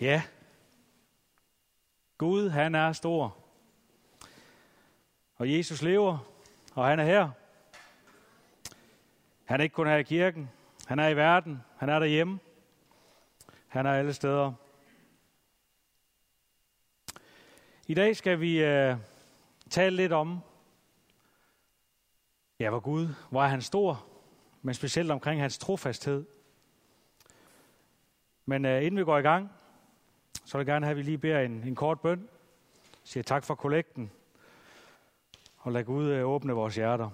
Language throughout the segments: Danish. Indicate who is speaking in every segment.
Speaker 1: Ja, Gud han er stor. Og Jesus lever, og han er her. Han er ikke kun her i kirken, han er i verden, han er derhjemme. Han er alle steder. I dag skal vi øh, tale lidt om, ja, hvor Gud, hvor er han stor, men specielt omkring hans trofasthed. Men øh, inden vi går i gang, så vil jeg gerne have, at vi lige beder en, en kort bøn. Siger tak for kollekten. Og lad Gud øh, åbne vores hjerter.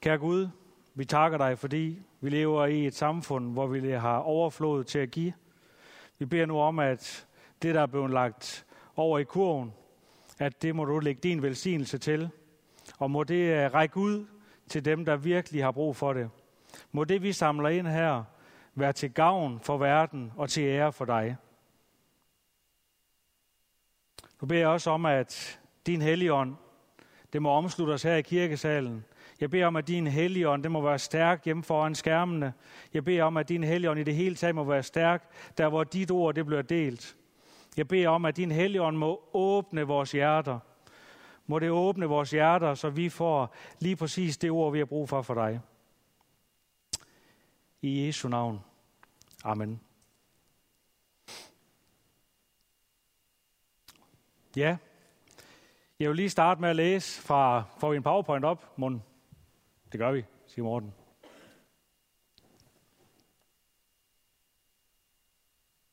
Speaker 1: Kære Gud, vi takker dig, fordi vi lever i et samfund, hvor vi har overflod til at give. Vi beder nu om, at det, der er blevet lagt over i kurven, at det må du lægge din velsignelse til. Og må det øh, række ud til dem, der virkelig har brug for det. Må det, vi samler ind her, være til gavn for verden og til ære for dig. Nu beder jeg også om, at din helligånd, det må omslutte os her i kirkesalen. Jeg beder om, at din helligånd, det må være stærk hjemme foran skærmene. Jeg beder om, at din helligånd i det hele taget må være stærk, der hvor dit ord det bliver delt. Jeg beder om, at din helligånd må åbne vores hjerter. Må det åbne vores hjerter, så vi får lige præcis det ord, vi har brug for for dig. I Jesu navn. Amen. Ja, jeg vil lige starte med at læse fra, får vi en powerpoint op, Mon? Det gør vi, siger Morten.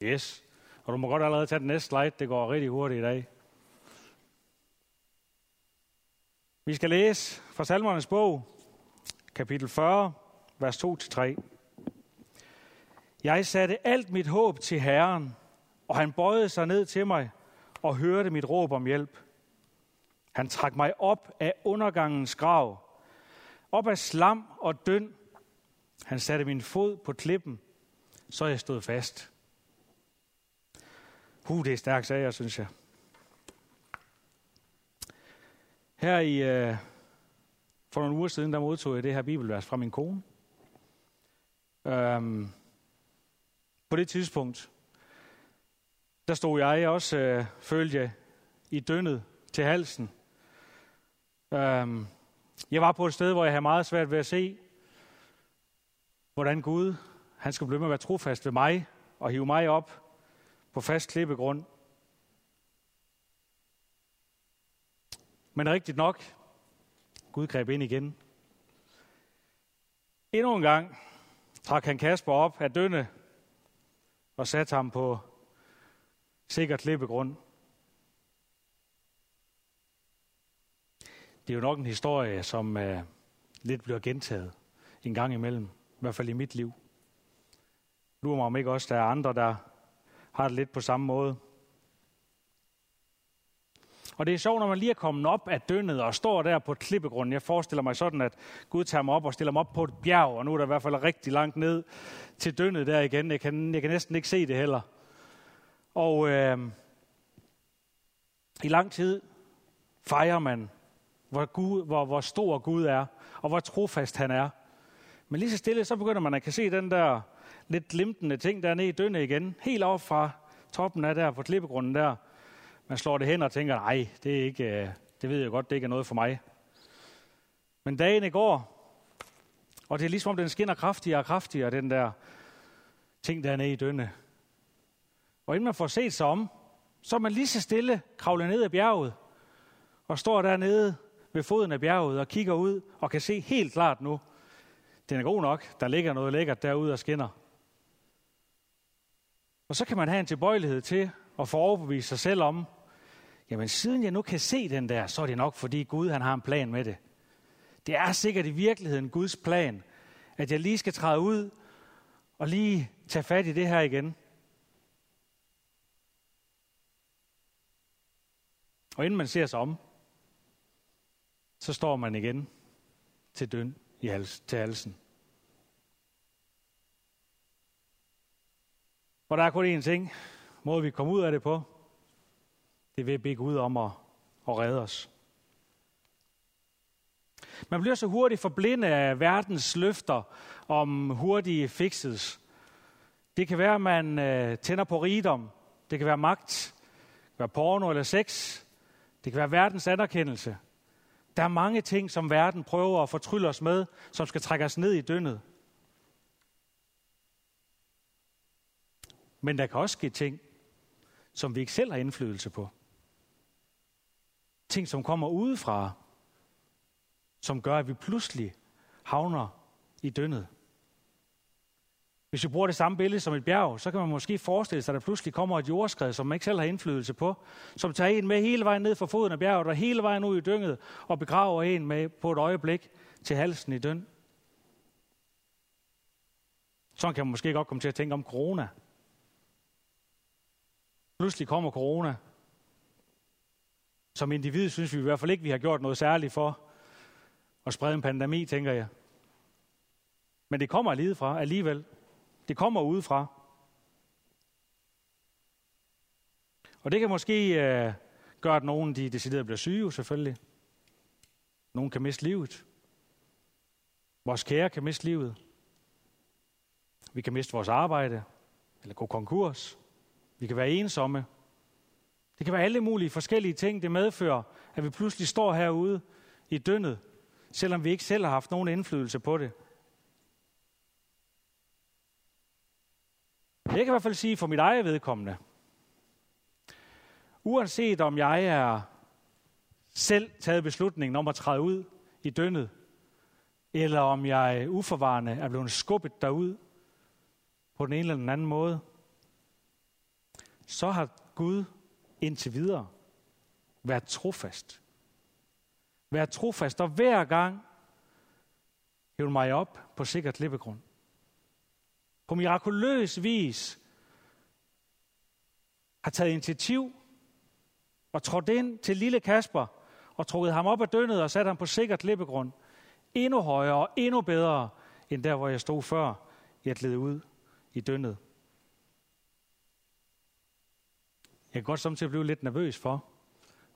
Speaker 1: Yes. Og du må godt allerede tage den næste slide. Det går rigtig hurtigt i dag. Vi skal læse fra Salmernes bog, kapitel 40, vers 2-3. Jeg satte alt mit håb til Herren, og han bøjede sig ned til mig og hørte mit råb om hjælp. Han trak mig op af undergangens grav, op af slam og døn. Han satte min fod på klippen, så jeg stod fast. Huh, det er stærkt sager, synes jeg. Her i, uh, for nogle uger siden, der modtog jeg det her bibelvers fra min kone. Øhm, på det tidspunkt, der stod jeg også, øh, følte jeg, i dønnet til halsen. Øhm, jeg var på et sted, hvor jeg havde meget svært ved at se, hvordan Gud, han skulle blive med at være trofast ved mig og hive mig op på fast klippegrund. Men rigtigt nok, Gud greb ind igen. Endnu en gang trak han Kasper op af dønne og satte ham på sikker klippegrund. Det er jo nok en historie, som uh, lidt bliver gentaget en gang imellem. I hvert fald i mit liv. Lurer mig om ikke også, der er andre, der har det lidt på samme måde. Og det er sjovt, når man lige er kommet op af dønnet og står der på klippegrunden. Jeg forestiller mig sådan, at Gud tager mig op og stiller mig op på et bjerg, og nu er der i hvert fald rigtig langt ned til dønnet der igen. Jeg kan, jeg kan næsten ikke se det heller. Og øh, i lang tid fejrer man, hvor, Gud, hvor, hvor stor Gud er, og hvor trofast han er. Men lige så stille, så begynder man at kan se den der lidt glimtende ting der nede i dønne igen. Helt op fra toppen af der på klippegrunden der. Man slår det hen og tænker, nej, det, er ikke, øh, det ved jeg godt, det ikke er noget for mig. Men dagen går, og det er ligesom om den skinner kraftigere og kraftigere, den der ting dernede i dønne. Og inden man får set sig om, så er man lige så stille kravlet ned ad bjerget, og står dernede ved foden af bjerget og kigger ud og kan se helt klart nu, den er god nok, der ligger noget lækkert derude og skinner. Og så kan man have en tilbøjelighed til at få overbevist sig selv om, jamen siden jeg nu kan se den der, så er det nok, fordi Gud han har en plan med det. Det er sikkert i virkeligheden Guds plan, at jeg lige skal træde ud og lige tage fat i det her igen. Og inden man ser sig om, så står man igen til døn i hals, til halsen. Og der er kun én ting, måde vi kommer ud af det på, det er ved at bede Gud om at, at redde os. Man bliver så hurtigt forblindet af verdens løfter om hurtige fixes. Det kan være, at man øh, tænder på rigdom. Det kan være magt. Det kan være porno eller sex. Det kan være verdens anerkendelse. Der er mange ting, som verden prøver at fortrylle os med, som skal trække os ned i dønnet. Men der kan også ske ting, som vi ikke selv har indflydelse på. Ting, som kommer udefra, som gør, at vi pludselig havner i dønnet. Hvis vi bruger det samme billede som et bjerg, så kan man måske forestille sig, at der pludselig kommer et jordskred, som man ikke selv har indflydelse på, som tager en med hele vejen ned fra foden af bjerget og hele vejen ud i dynget og begraver en med på et øjeblik til halsen i døn. Sådan kan man måske godt komme til at tænke om corona. Pludselig kommer corona. Som individ synes vi i hvert fald ikke, vi har gjort noget særligt for at sprede en pandemi, tænker jeg. Men det kommer lige fra alligevel. Det kommer udefra. Og det kan måske øh, gøre, at nogen de decideret bliver syge, selvfølgelig. Nogen kan miste livet. Vores kære kan miste livet. Vi kan miste vores arbejde, eller gå konkurs. Vi kan være ensomme. Det kan være alle mulige forskellige ting, det medfører, at vi pludselig står herude i dønnet, selvom vi ikke selv har haft nogen indflydelse på det. Jeg kan i hvert fald sige for mit eget vedkommende, uanset om jeg er selv taget beslutningen om at træde ud i dønnet, eller om jeg uforvarende er blevet skubbet derud på den ene eller den anden måde, så har Gud indtil videre Vær trofast. Vær trofast, og hver gang hæv mig op på sikkert lippegrund på mirakuløs vis har taget initiativ og trådt ind til lille Kasper og trukket ham op af dønnet og sat ham på sikkert lippegrund. Endnu højere og endnu bedre end der, hvor jeg stod før, jeg gled ud i dønnet. Jeg kan godt samtidig blive lidt nervøs for,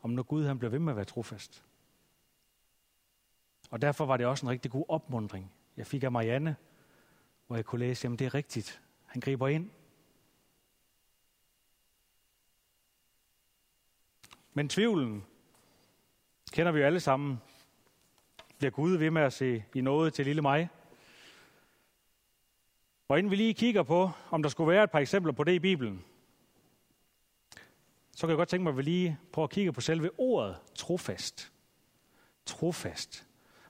Speaker 1: om når Gud han bliver ved med at være trofast. Og derfor var det også en rigtig god opmundring, jeg fik af Marianne, hvor jeg kunne læse, jamen det er rigtigt. Han griber ind. Men tvivlen kender vi jo alle sammen. Bliver Gud ved med at se i noget til lille mig? Og inden vi lige kigger på, om der skulle være et par eksempler på det i Bibelen, så kan jeg godt tænke mig, at vi lige prøver at kigge på selve ordet trofast. Trofast.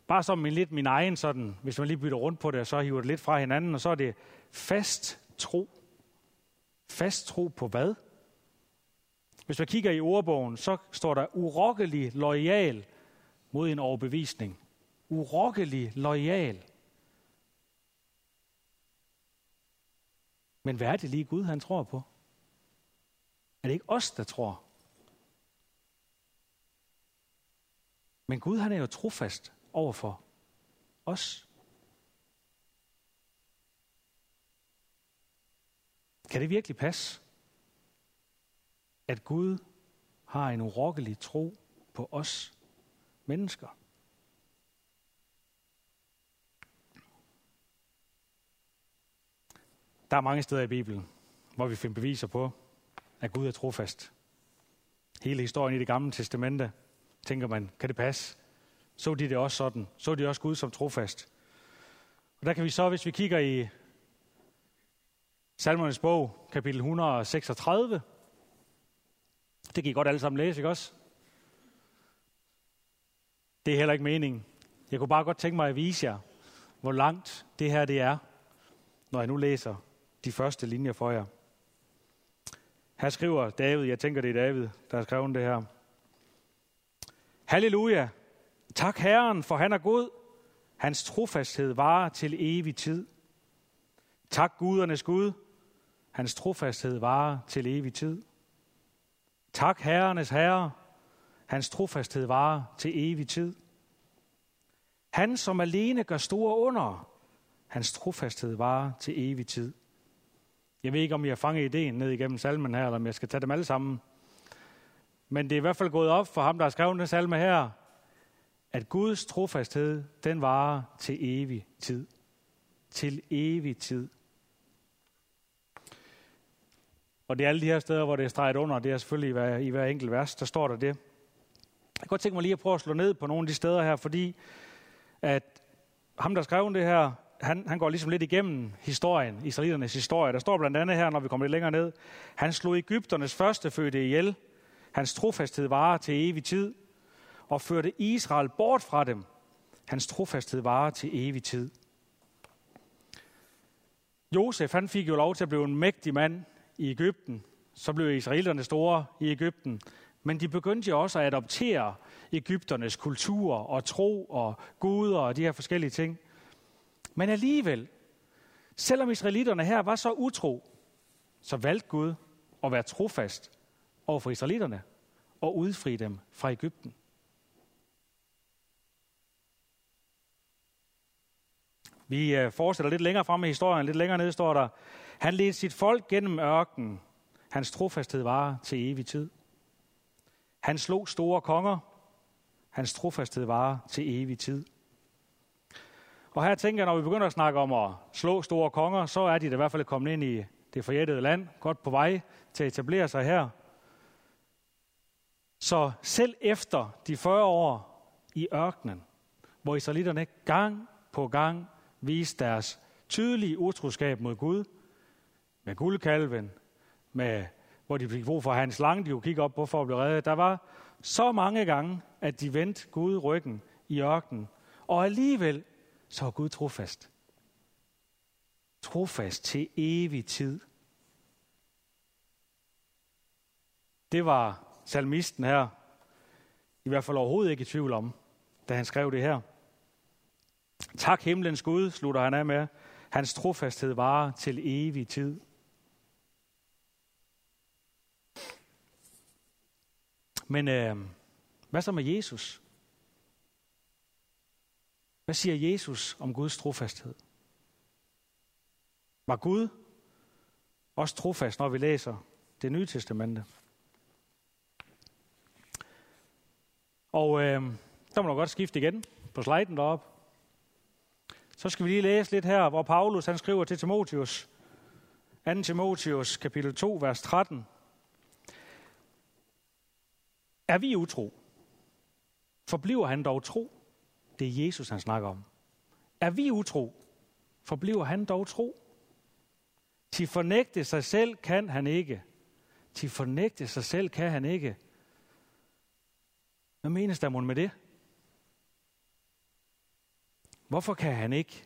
Speaker 1: Bare som min, lidt min egen sådan, hvis man lige bytter rundt på det, og så hiver det lidt fra hinanden, og så er det fast tro. Fast tro på hvad? Hvis man kigger i ordbogen, så står der urokkelig lojal mod en overbevisning. Urokkelig lojal. Men hvad er det lige Gud, han tror på? Er det ikke os, der tror? Men Gud, han er jo trofast over for os. Kan det virkelig passe, at Gud har en urokkelig tro på os mennesker? Der er mange steder i Bibelen, hvor vi finder beviser på, at Gud er trofast. Hele historien i det gamle testamente, tænker man, kan det passe? så de det også sådan. Så de også Gud som trofast. Og der kan vi så, hvis vi kigger i Salmernes bog, kapitel 136, det kan I godt alle sammen læse, ikke også? Det er heller ikke meningen. Jeg kunne bare godt tænke mig at vise jer, hvor langt det her det er, når jeg nu læser de første linjer for jer. Her skriver David, jeg tænker det er David, der har skrevet det her. Halleluja, Tak Herren, for han er god. Hans trofasthed varer til evig tid. Tak gudernes Gud. Hans trofasthed varer til evig tid. Tak herrenes herre. Hans trofasthed varer til evig tid. Han, som alene gør store under. Hans trofasthed varer til evig tid. Jeg ved ikke, om jeg fanger ideen ned igennem salmen her, eller om jeg skal tage dem alle sammen. Men det er i hvert fald gået op for ham, der har skrevet den salme her, at Guds trofasthed, den varer til evig tid. Til evig tid. Og det er alle de her steder, hvor det er streget under, det er selvfølgelig i hver, i hver enkelt vers, der står der det. Jeg kan godt tænke mig lige at prøve at slå ned på nogle af de steder her, fordi at ham, der skrev det her, han, han går ligesom lidt igennem historien, israeliternes historie. Der står blandt andet her, når vi kommer lidt længere ned, han slog Ægypternes førstefødte ihjel. Hans trofasthed varer til evig tid, og førte Israel bort fra dem. Hans trofasthed varer til evig tid. Josef, han fik jo lov til at blive en mægtig mand i Ægypten. Så blev israelerne store i Ægypten. Men de begyndte jo også at adoptere Ægypternes kultur og tro og guder og de her forskellige ting. Men alligevel, selvom israelitterne her var så utro, så valgte Gud at være trofast over for israelitterne og udfri dem fra Ægypten. Vi øh, fortsætter lidt længere frem i historien. Lidt længere nede står der, han ledte sit folk gennem ørkenen. Hans trofasthed var til evig tid. Han slog store konger. Hans trofasthed var til evig tid. Og her tænker jeg, når vi begynder at snakke om at slå store konger, så er de da i hvert fald kommet ind i det forjættede land, godt på vej til at etablere sig her. Så selv efter de 40 år i ørkenen, hvor israelitterne gang på gang viste deres tydelige utroskab mod Gud, med guldkalven, med, hvor de fik brug for hans lange, de kunne kigge op på for at blive reddet. Der var så mange gange, at de vendte Gud ryggen i ørkenen. Og alligevel så er Gud trofast. Trofast til evig tid. Det var salmisten her i hvert fald overhovedet ikke i tvivl om, da han skrev det her. Tak himlens Gud, slutter han af med. Hans trofasthed varer til evig tid. Men øh, hvad så med Jesus? Hvad siger Jesus om Guds trofasthed? Var Gud også trofast, når vi læser det nye testamente? Og øh, der må du godt skifte igen på sliden deroppe. Så skal vi lige læse lidt her, hvor Paulus han skriver til Timotius. 2. Timotius kapitel 2, vers 13. Er vi utro? Forbliver han dog tro? Det er Jesus, han snakker om. Er vi utro? Forbliver han dog tro? Til fornægte sig selv kan han ikke. Til fornægte sig selv kan han ikke. Hvad menes der med det? Hvorfor kan han ikke?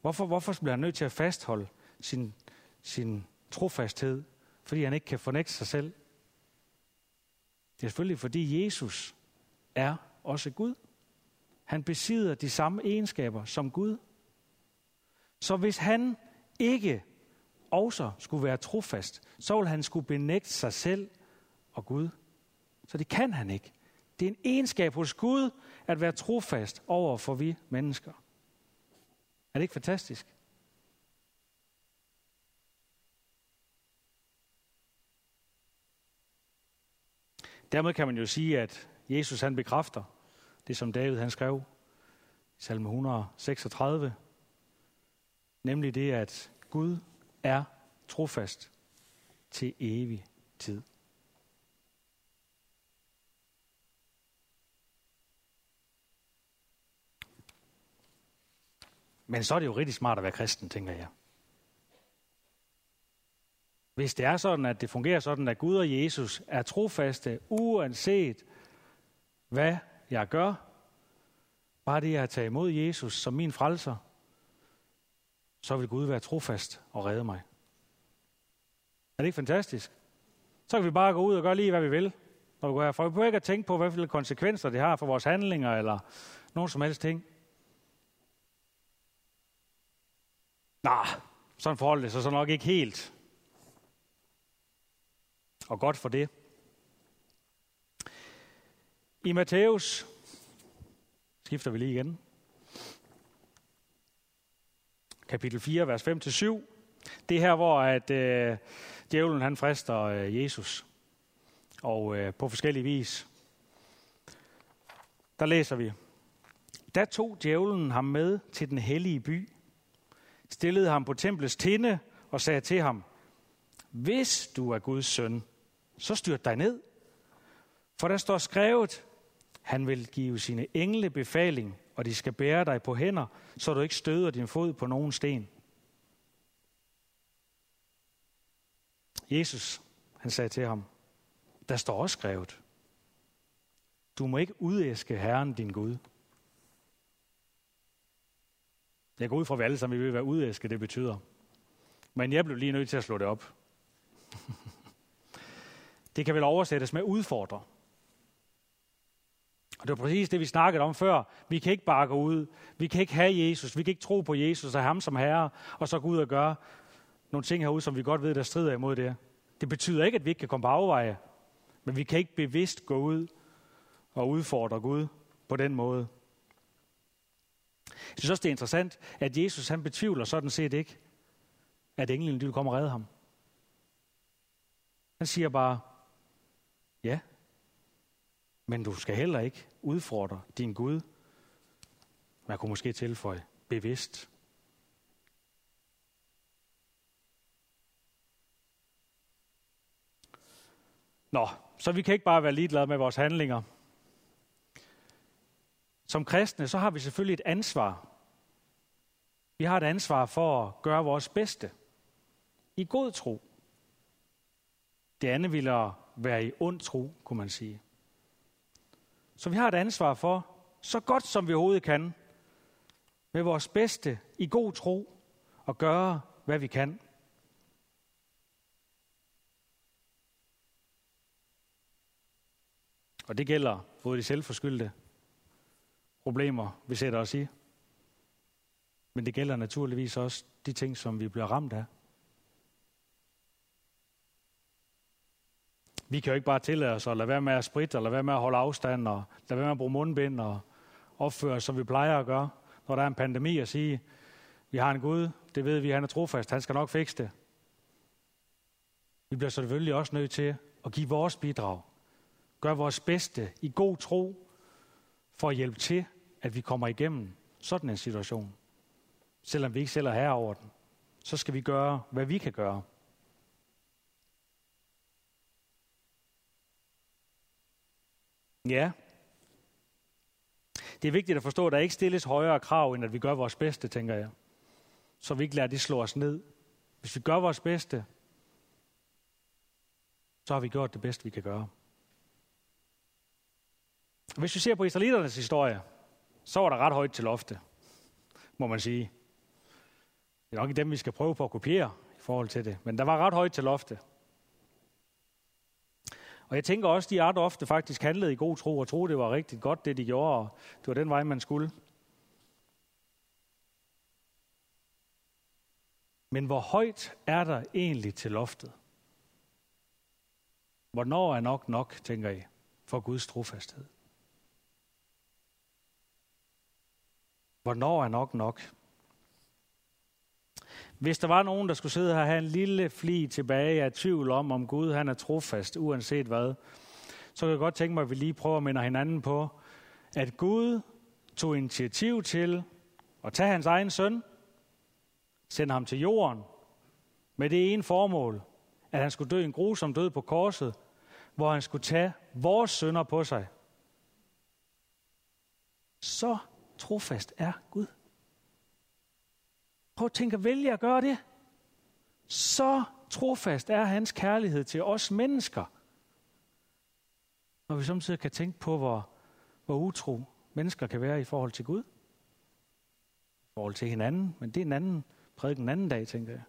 Speaker 1: Hvorfor, hvorfor bliver han nødt til at fastholde sin, sin trofasthed? Fordi han ikke kan fornægte sig selv. Det er selvfølgelig, fordi Jesus er også Gud. Han besidder de samme egenskaber som Gud. Så hvis han ikke også skulle være trofast, så vil han skulle benægte sig selv og Gud. Så det kan han ikke. Det er en egenskab hos Gud at være trofast over for vi mennesker. Er det ikke fantastisk? Dermed kan man jo sige, at Jesus han bekræfter det, som David han skrev i salme 136, nemlig det, at Gud er trofast til evig tid. Men så er det jo rigtig smart at være kristen, tænker jeg. Hvis det er sådan, at det fungerer sådan, at Gud og Jesus er trofaste, uanset hvad jeg gør, bare det at tage imod Jesus som min frelser, så vil Gud være trofast og redde mig. Er det ikke fantastisk? Så kan vi bare gå ud og gøre lige, hvad vi vil, når vi går herfra. Vi behøver ikke at tænke på, hvilke konsekvenser det har for vores handlinger, eller nogen som helst ting. Nå, sådan forholder det sig så nok ikke helt. Og godt for det. I Matthæus, skifter vi lige igen, kapitel 4, vers 5-7, det er her, hvor at, øh, djævlen han frister øh, Jesus, og øh, på forskellige vis. Der læser vi, Da tog djævlen ham med til den hellige by, stillede ham på templets tinde og sagde til ham, hvis du er Guds søn, så styrt dig ned. For der står skrevet, han vil give sine engle befaling, og de skal bære dig på hænder, så du ikke støder din fod på nogen sten. Jesus, han sagde til ham, der står også skrevet, du må ikke udæske Herren din Gud. Jeg går ud fra, at vi alle sammen vil være udæske, det betyder. Men jeg blev lige nødt til at slå det op. det kan vel oversættes med udfordre. Og det var præcis det, vi snakkede om før. Vi kan ikke bare gå ud. Vi kan ikke have Jesus. Vi kan ikke tro på Jesus og ham som herre, og så gå ud og gøre nogle ting herude, som vi godt ved, der strider imod det. Det betyder ikke, at vi ikke kan komme på afveje, men vi kan ikke bevidst gå ud og udfordre Gud på den måde. Jeg synes også, det er interessant, at Jesus han betvivler sådan set ikke, at englen vil komme og redde ham. Han siger bare, ja, men du skal heller ikke udfordre din Gud. Man kunne måske tilføje bevidst. Nå, så vi kan ikke bare være ligeglade med vores handlinger. Som kristne, så har vi selvfølgelig et ansvar. Vi har et ansvar for at gøre vores bedste. I god tro. Det andet ville være i ond tro, kunne man sige. Så vi har et ansvar for, så godt som vi overhovedet kan, med vores bedste i god tro, og gøre, hvad vi kan. Og det gælder både de selvforskyldte problemer, vi sætter os i, men det gælder naturligvis også de ting, som vi bliver ramt af. Vi kan jo ikke bare tillade os at lade være med at spritte, og lade være med at holde afstand, og lade være med at bruge mundbind, og opføre os, som vi plejer at gøre, når der er en pandemi, og sige, vi har en Gud, det ved vi, han er trofast, han skal nok fikse det. Vi bliver selvfølgelig også nødt til at give vores bidrag. Gør vores bedste i god tro, for at hjælpe til, at vi kommer igennem sådan en situation. Selvom vi ikke selv er herre over den, så skal vi gøre, hvad vi kan gøre. Ja. Det er vigtigt at forstå, at der ikke stilles højere krav, end at vi gør vores bedste, tænker jeg. Så vi ikke lader det slå os ned. Hvis vi gør vores bedste, så har vi gjort det bedste, vi kan gøre. Hvis vi ser på israeliternes historie, så var der ret højt til loftet, må man sige. Det er nok ikke dem, vi skal prøve på at kopiere i forhold til det, men der var ret højt til loftet. Og jeg tænker også, de ret ofte faktisk handlede i god tro og troede, det var rigtig godt, det de gjorde, og det var den vej, man skulle. Men hvor højt er der egentlig til loftet? Hvornår er nok nok, tænker I, for Guds trofasthed? Hvornår er nok nok? Hvis der var nogen, der skulle sidde her og have en lille fli tilbage af tvivl om, om Gud han er trofast, uanset hvad, så kan jeg godt tænke mig, at vi lige prøver at minde hinanden på, at Gud tog initiativ til at tage hans egen søn, sende ham til jorden, med det ene formål, at han skulle dø en grusom død på korset, hvor han skulle tage vores sønder på sig. Så trofast er Gud. Prøv at tænke at vælge at gøre det. Så trofast er hans kærlighed til os mennesker. Når vi samtidig kan tænke på, hvor, hvor utro mennesker kan være i forhold til Gud. I forhold til hinanden, men det er en anden prædiken en anden dag, tænker jeg.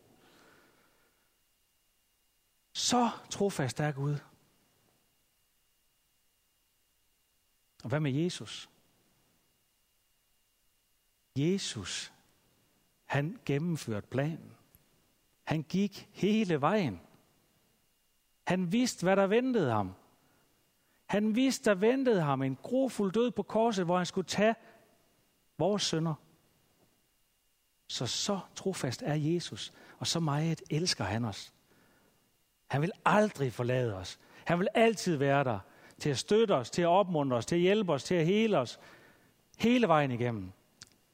Speaker 1: Så trofast er Gud. Og hvad med Jesus? Jesus han gennemførte planen. Han gik hele vejen. Han vidste, hvad der ventede ham. Han vidste, der ventede ham en grofuld død på korset, hvor han skulle tage vores sønder. Så så trofast er Jesus, og så meget elsker han os. Han vil aldrig forlade os. Han vil altid være der til at støtte os, til at opmuntre os, til at hjælpe os, til at hele os. Hele vejen igennem.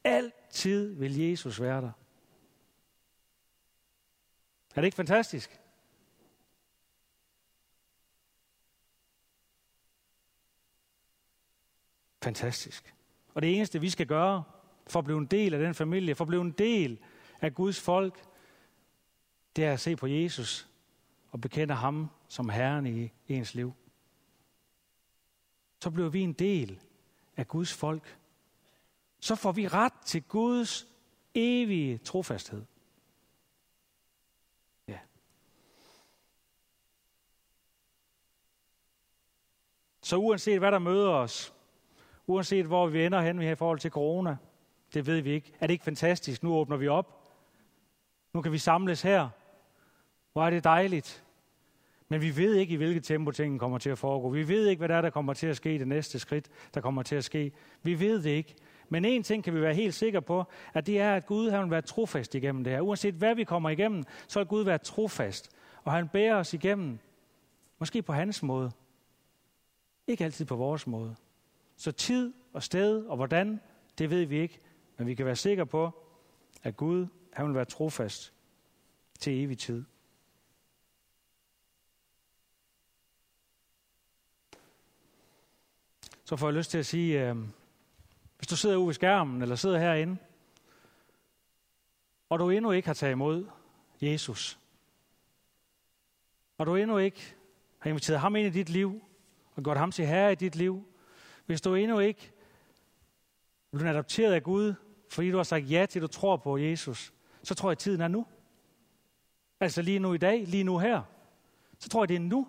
Speaker 1: Alt tid vil Jesus være der. Er det ikke fantastisk? Fantastisk. Og det eneste, vi skal gøre for at blive en del af den familie, for at blive en del af Guds folk, det er at se på Jesus og bekende ham som Herren i ens liv. Så bliver vi en del af Guds folk så får vi ret til Guds evige trofasthed. Ja. Så uanset hvad der møder os, uanset hvor vi ender hen i forhold til corona, det ved vi ikke. Er det ikke fantastisk? Nu åbner vi op. Nu kan vi samles her. Hvor er det dejligt. Men vi ved ikke, i hvilket tempo tingene kommer til at foregå. Vi ved ikke, hvad der er, der kommer til at ske det næste skridt, der kommer til at ske. Vi ved det ikke. Men en ting kan vi være helt sikre på, at det er, at Gud han vil være trofast igennem det her. Uanset hvad vi kommer igennem, så vil Gud være trofast. Og han bærer os igennem. Måske på hans måde. Ikke altid på vores måde. Så tid og sted og hvordan, det ved vi ikke. Men vi kan være sikre på, at Gud han vil være trofast til evig tid. Så får jeg lyst til at sige, øh, hvis du sidder ude ved skærmen, eller sidder herinde, og du endnu ikke har taget imod Jesus, og du endnu ikke har inviteret ham ind i dit liv, og gjort ham til herre i dit liv, hvis du endnu ikke er blevet adopteret af Gud, fordi du har sagt ja til, at du tror på Jesus, så tror jeg, at tiden er nu. Altså lige nu i dag, lige nu her. Så tror jeg, det er nu.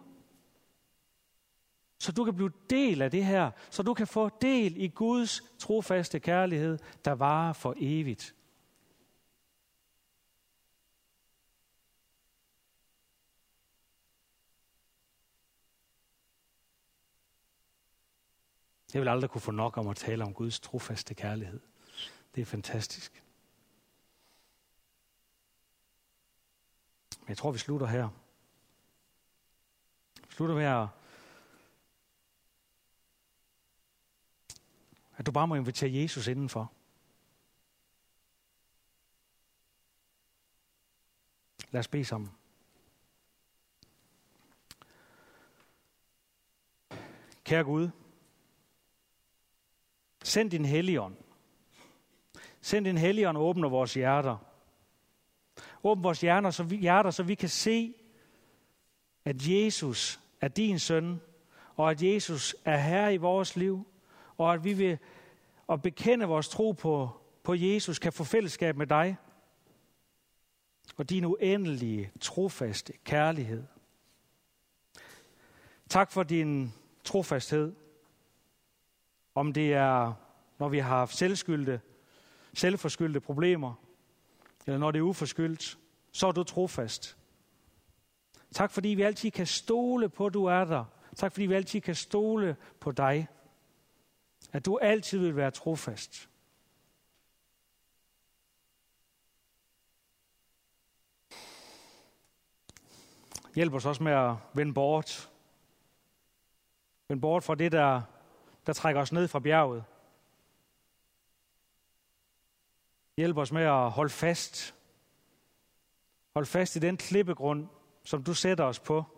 Speaker 1: Så du kan blive del af det her, så du kan få del i Guds trofaste kærlighed, der varer for evigt. Jeg vil aldrig kunne få nok om at tale om Guds trofaste kærlighed. Det er fantastisk. Men jeg tror, vi slutter her. Vi slutter med at at du bare må invitere Jesus indenfor. Lad os bede sammen. Kære Gud, send din helligånd. Send din helligånd og åbner vores hjerter. Åbn vores hjerter så, vi, hjerter, så vi kan se, at Jesus er din søn, og at Jesus er herre i vores liv, og at vi vil at bekende vores tro på, på Jesus kan få fællesskab med dig og din uendelige, trofaste kærlighed. Tak for din trofasthed. Om det er, når vi har haft selvskyldte, selvforskyldte problemer, eller når det er uforskyldt, så er du trofast. Tak fordi vi altid kan stole på, at du er der. Tak fordi vi altid kan stole på dig. At du altid vil være trofast. Hjælp os også med at vende bort. Vende bort fra det, der, der trækker os ned fra bjerget. Hjælp os med at holde fast. Hold fast i den klippegrund, som du sætter os på.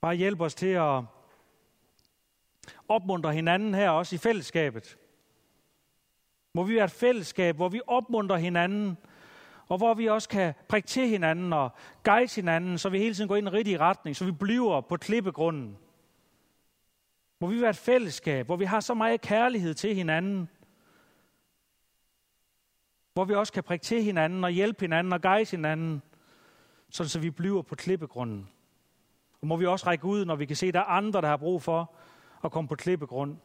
Speaker 1: Bare hjælp os til at opmuntre hinanden her også i fællesskabet. Må vi være et fællesskab, hvor vi opmuntrer hinanden, og hvor vi også kan prikke til hinanden og guide hinanden, så vi hele tiden går i den rigtige retning, så vi bliver på klippegrunden. Må vi være et fællesskab, hvor vi har så meget kærlighed til hinanden, hvor vi også kan prikke til hinanden og hjælpe hinanden og guide hinanden, så vi bliver på klippegrunden. Og må vi også række ud, når vi kan se, at der er andre, der har brug for at komme på klippegrund.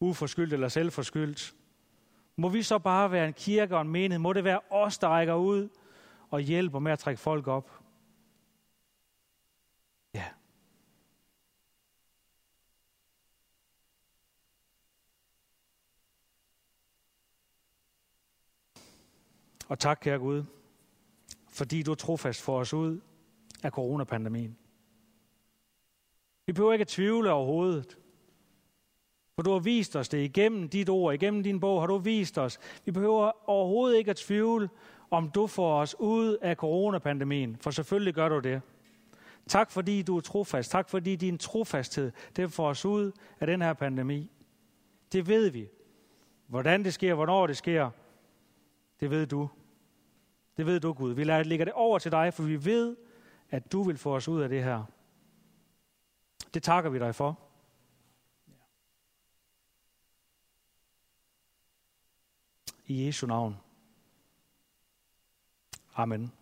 Speaker 1: Uforskyldt eller selvforskyldt. Må vi så bare være en kirke og en menighed? Må det være os, der rækker ud og hjælper med at trække folk op? Ja. Og tak, kære Gud, fordi du er trofast for os ud af coronapandemien. Vi behøver ikke at tvivle overhovedet. For du har vist os det igennem dit ord, igennem din bog har du vist os. Vi behøver overhovedet ikke at tvivle, om du får os ud af coronapandemien, for selvfølgelig gør du det. Tak fordi du er trofast. Tak fordi din trofasthed, det får os ud af den her pandemi. Det ved vi. Hvordan det sker, hvornår det sker, det ved du. Det ved du, Gud. Vi lægger det over til dig, for vi ved, at du vil få os ud af det her. Det takker vi dig for. I Jesu navn. Amen.